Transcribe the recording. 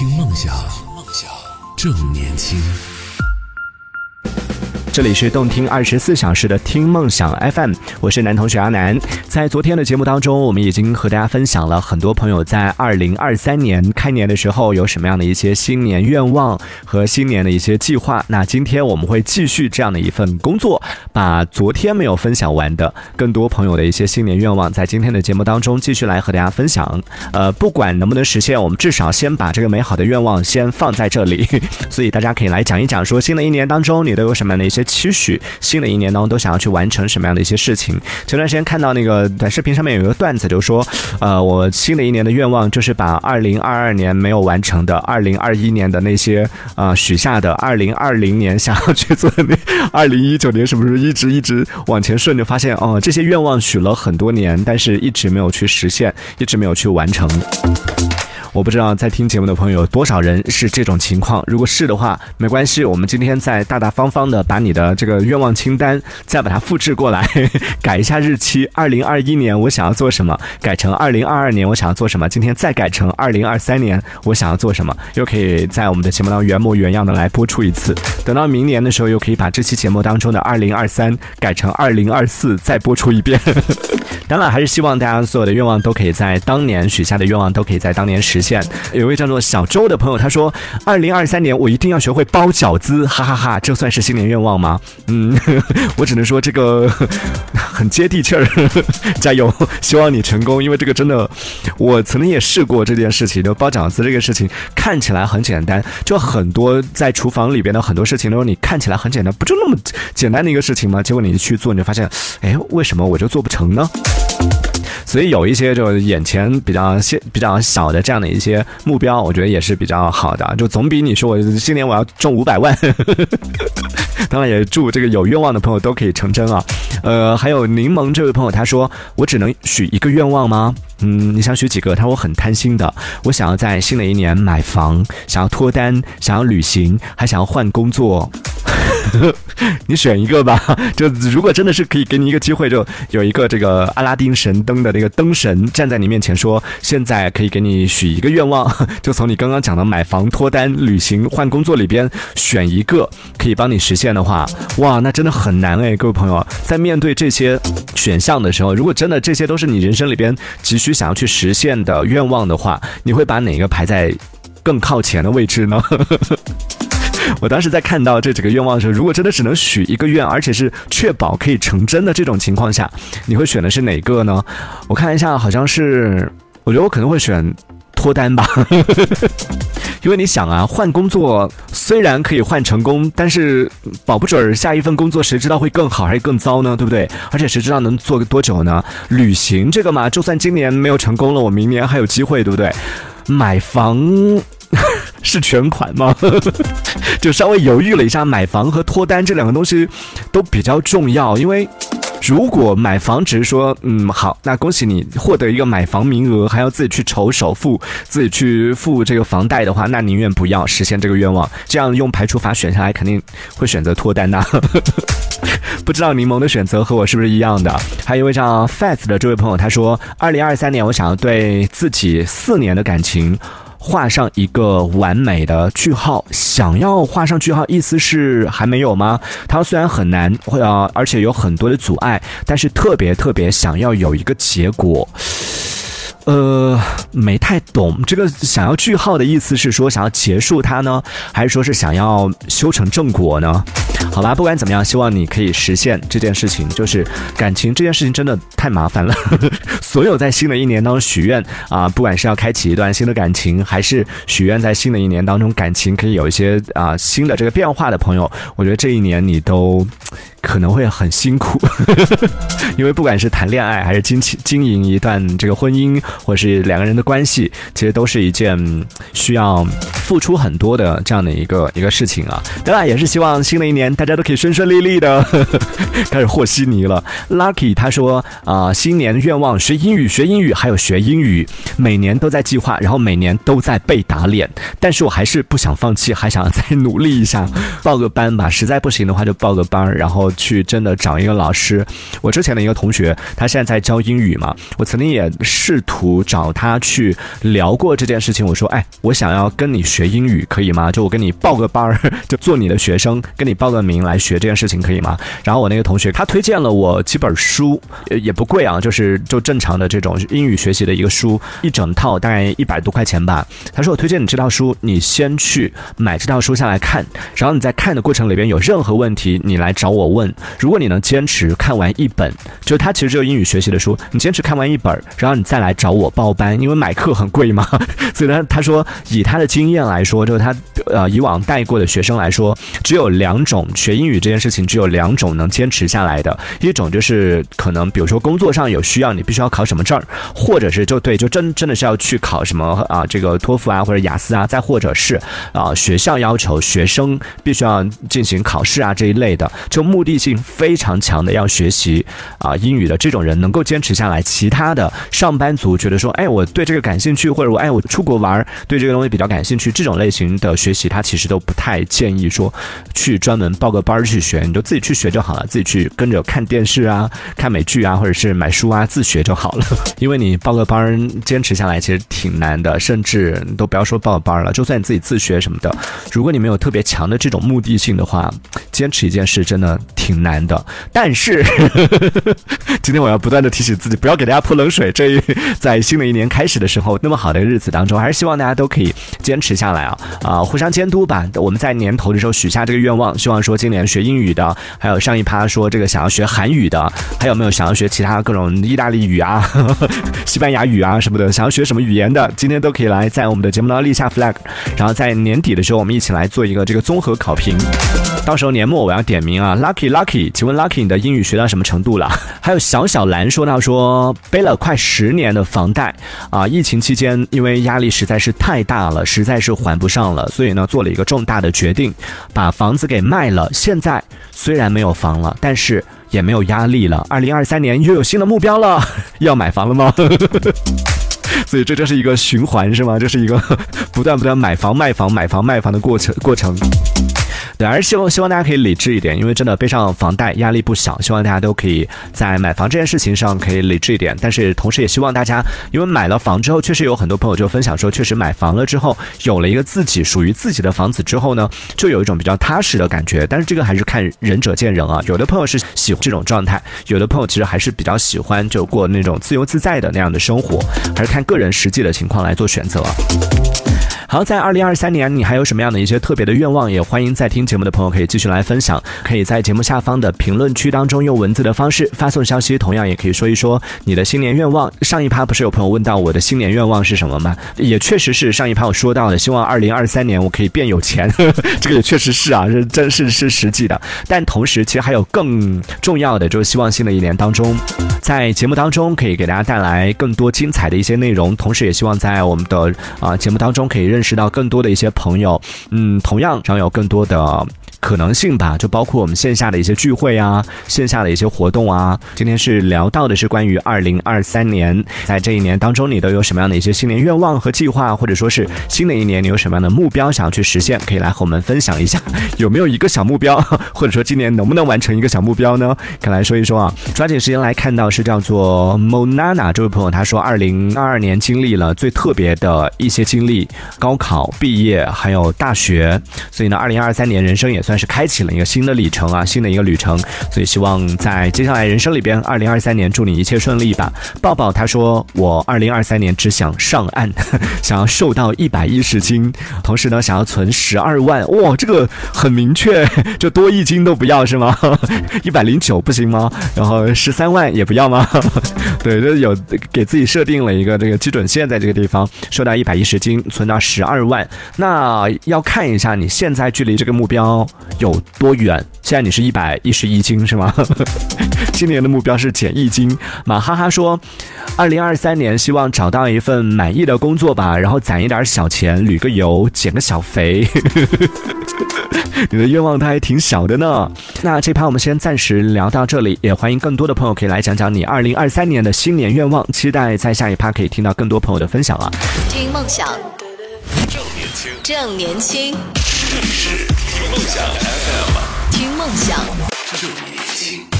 听梦想，正年轻。这里是动听二十四小时的听梦想 FM，我是男同学阿南。在昨天的节目当中，我们已经和大家分享了很多朋友在二零二三年开年的时候有什么样的一些新年愿望和新年的一些计划。那今天我们会继续这样的一份工作，把昨天没有分享完的更多朋友的一些新年愿望，在今天的节目当中继续来和大家分享。呃，不管能不能实现，我们至少先把这个美好的愿望先放在这里。所以大家可以来讲一讲，说新的一年当中你都有什么样的一些。期许新的一年当中都想要去完成什么样的一些事情？前段时间看到那个短视频上面有一个段子，就说，呃，我新的一年的愿望就是把二零二二年没有完成的，二零二一年的那些呃许下的，二零二零年想要去做的那，二零一九年是不是一直一直往前顺，就发现哦，这些愿望许了很多年，但是一直没有去实现，一直没有去完成。我不知道在听节目的朋友多少人是这种情况，如果是的话，没关系，我们今天再大大方方的把你的这个愿望清单再把它复制过来，改一下日期，二零二一年我想要做什么，改成二零二二年我想要做什么，今天再改成二零二三年我想要做什么，又可以在我们的节目当中原模原样的来播出一次，等到明年的时候又可以把这期节目当中的二零二三改成二零二四再播出一遍。当然，还是希望大家所有的愿望都可以在当年许下的愿望都可以在当年实现。有一位叫做小周的朋友，他说：“二零二三年我一定要学会包饺子，哈哈哈！这算是新年愿望吗？”嗯，我只能说这个 很接地气儿，加油！希望你成功，因为这个真的，我曾经也试过这件事情，就包饺子这个事情看起来很简单，就很多在厨房里边的很多事情都是你看起来很简单，不就那么简单的一个事情吗？结果你去做，你就发现，哎，为什么我就做不成呢？所以有一些就眼前比较小、比较小的这样的一些目标，我觉得也是比较好的，就总比你说我今年我要中五百万。当然也祝这个有愿望的朋友都可以成真啊。呃，还有柠檬这位朋友，他说我只能许一个愿望吗？嗯，你想许几个？他说我很贪心的，我想要在新的一年买房，想要脱单，想要旅行，还想要换工作。你选一个吧，就如果真的是可以给你一个机会，就有一个这个阿拉丁神灯的那个灯神站在你面前说，现在可以给你许一个愿望，就从你刚刚讲的买房、脱单、旅行、换工作里边选一个可以帮你实现的的话，哇，那真的很难哎，各位朋友，在面对这些选项的时候，如果真的这些都是你人生里边急需想要去实现的愿望的话，你会把哪个排在更靠前的位置呢？我当时在看到这几个愿望的时候，如果真的只能许一个愿，而且是确保可以成真的这种情况下，你会选的是哪个呢？我看一下，好像是，我觉得我可能会选脱单吧，因为你想啊，换工作虽然可以换成功，但是保不准下一份工作谁知道会更好还是更糟呢？对不对？而且谁知道能做多久呢？旅行这个嘛，就算今年没有成功了，我明年还有机会，对不对？买房。是全款吗？就稍微犹豫了一下，买房和脱单这两个东西都比较重要。因为如果买房只是说，嗯，好，那恭喜你获得一个买房名额，还要自己去筹首付，自己去付这个房贷的话，那宁愿不要实现这个愿望。这样用排除法选下来，肯定会选择脱单的。不知道柠檬的选择和我是不是一样的？还有一位叫 Fast 的这位朋友，他说，二零二三年我想要对自己四年的感情。画上一个完美的句号，想要画上句号，意思是还没有吗？他虽然很难，会啊，而且有很多的阻碍，但是特别特别想要有一个结果。呃，没太懂这个想要句号的意思是说想要结束它呢，还是说是想要修成正果呢？好吧，不管怎么样，希望你可以实现这件事情。就是感情这件事情真的太麻烦了。所有在新的一年当中许愿啊，不管是要开启一段新的感情，还是许愿在新的一年当中感情可以有一些啊新的这个变化的朋友，我觉得这一年你都可能会很辛苦，因为不管是谈恋爱，还是经经营一段这个婚姻，或是两个人的关系，其实都是一件需要。付出很多的这样的一个一个事情啊。当然也是希望新的一年大家都可以顺顺利利的。开始和稀泥了。Lucky 他说啊，新年愿望学英语，学英语还有学英语，每年都在计划，然后每年都在被打脸，但是我还是不想放弃，还想再 努力一下，报个班吧。实在不行的话就报个班，然后去真的找一个老师。我之前的一个同学，他现在在教英语嘛，我曾经也试图找他去聊过这件事情。我说，哎，我想要跟你学学英语，可以吗？就我跟你报个班儿，就做你的学生，跟你报个名来学这件事情，可以吗？然后我那个同学他推荐了我几本书，也不贵啊，就是就正常的这种英语学习的一个书，一整套大概一百多块钱吧。他说我推荐你这套书，你先去买这套书下来看，然后你在看的过程里边有任何问题，你来找我问。如果你能坚持看完一本，就他其实只有英语学习的书，你坚持看完一本，然后你再来找我报班，因为买课很贵嘛。所以呢，他说以他的经验来说，就是他呃以往带过的学生来说，只有两种学英语这件事情，只有两种能坚持下来的，一种就是可能比如说工作上有需要，你必须要考什么证儿，或者是就对，就真真的是要去考什么啊这个托福啊或者雅思啊，再或者是啊学校要求学生必须要进行考试啊这一类的，就目的性非常强的要学习啊英语的这种人能够坚持下来，其他的上班族觉得说，哎我对这个感兴趣，或者我哎我出国玩对这个东西比较感兴趣，这种类型的学习他其实都不太建议说去专门报个班去学，你就自己去学就好了，自己去跟着看电视啊、看美剧啊，或者是买书啊自学就好了。因为你报个班坚持下来其实挺难的，甚至都不要说报班了，就算你自己自学什么的，如果你没有特别强的这种目的性的话，坚持一件事真的挺难的。但是 今天我要不断的提醒自己，不要给大家泼冷水。这一在新的一年开始的时候，那么好的日子当中，还是希望大家都可以坚持下来啊啊，互相监督吧。我们在年头的时候许下这个愿望，希望说今年学英语的，还有上一趴说这个想要学韩语的，还有没有想要学其他各种意大利语啊、西班牙语啊什么的，想要学什么语言的，今天都可以来在我们的节目当中立下 flag，然后在年底的时候，我们一起来做一个这个综合考评。到时候年末我要点名啊，Lucky Lucky，请问 Lucky 你的英语学到什么程度了？还有小小兰说到说背了快十年的房贷啊，疫情期间因为压力实在是太大了，实在是就还不上了，所以呢做了一个重大的决定，把房子给卖了。现在虽然没有房了，但是也没有压力了。二零二三年又有新的目标了，要买房了吗？所以这就是一个循环是吗？这是一个 不断不断买房卖房买房卖房的过程过程。对，而希望希望大家可以理智一点，因为真的背上房贷压力不小。希望大家都可以在买房这件事情上可以理智一点，但是同时也希望大家，因为买了房之后，确实有很多朋友就分享说，确实买房了之后，有了一个自己属于自己的房子之后呢，就有一种比较踏实的感觉。但是这个还是看仁者见仁啊，有的朋友是喜欢这种状态，有的朋友其实还是比较喜欢就过那种自由自在的那样的生活，还是看个人实际的情况来做选择。好，在二零二三年，你还有什么样的一些特别的愿望？也欢迎在听节目的朋友可以继续来分享，可以在节目下方的评论区当中用文字的方式发送消息，同样也可以说一说你的新年愿望。上一趴不是有朋友问到我的新年愿望是什么吗？也确实是上一趴我说到的，希望二零二三年我可以变有钱，呵呵这个也确实是啊，是真是是实际的。但同时，其实还有更重要的，就是希望新的一年当中，在节目当中可以给大家带来更多精彩的一些内容，同时也希望在我们的啊节目当中可以认认识到更多的一些朋友，嗯，同样将有更多的。可能性吧，就包括我们线下的一些聚会啊，线下的一些活动啊。今天是聊到的是关于二零二三年，在这一年当中，你都有什么样的一些新年愿望和计划，或者说是新的一年你有什么样的目标想要去实现，可以来和我们分享一下，有没有一个小目标，或者说今年能不能完成一个小目标呢？可来说一说啊。抓紧时间来看到是叫做 Monana 这位朋友，他说二零二二年经历了最特别的一些经历，高高考、毕业还有大学，所以呢，二零二三年人生也算是开启了一个新的里程啊，新的一个旅程。所以希望在接下来人生里边，二零二三年祝你一切顺利吧。抱抱他说我二零二三年只想上岸，想要瘦到一百一十斤，同时呢想要存十二万。哇，这个很明确，就多一斤都不要是吗？一百零九不行吗？然后十三万也不要吗？对，就有给自己设定了一个这个基准线，在这个地方瘦到一百一十斤，存到十十二万。那要看一下你现在距离这个目标有多远？现在你是一百一十一斤是吗？今年的目标是减一斤。马哈哈说，二零二三年希望找到一份满意的工作吧，然后攒一点小钱，旅个游，减个小肥。你的愿望它还挺小的呢。那这盘我们先暂时聊到这里，也欢迎更多的朋友可以来讲讲你二零二三年的新年愿望。期待在下一趴可以听到更多朋友的分享啊！听梦想，正年轻，正年轻，这里是听梦想 FM，听梦想，正年轻。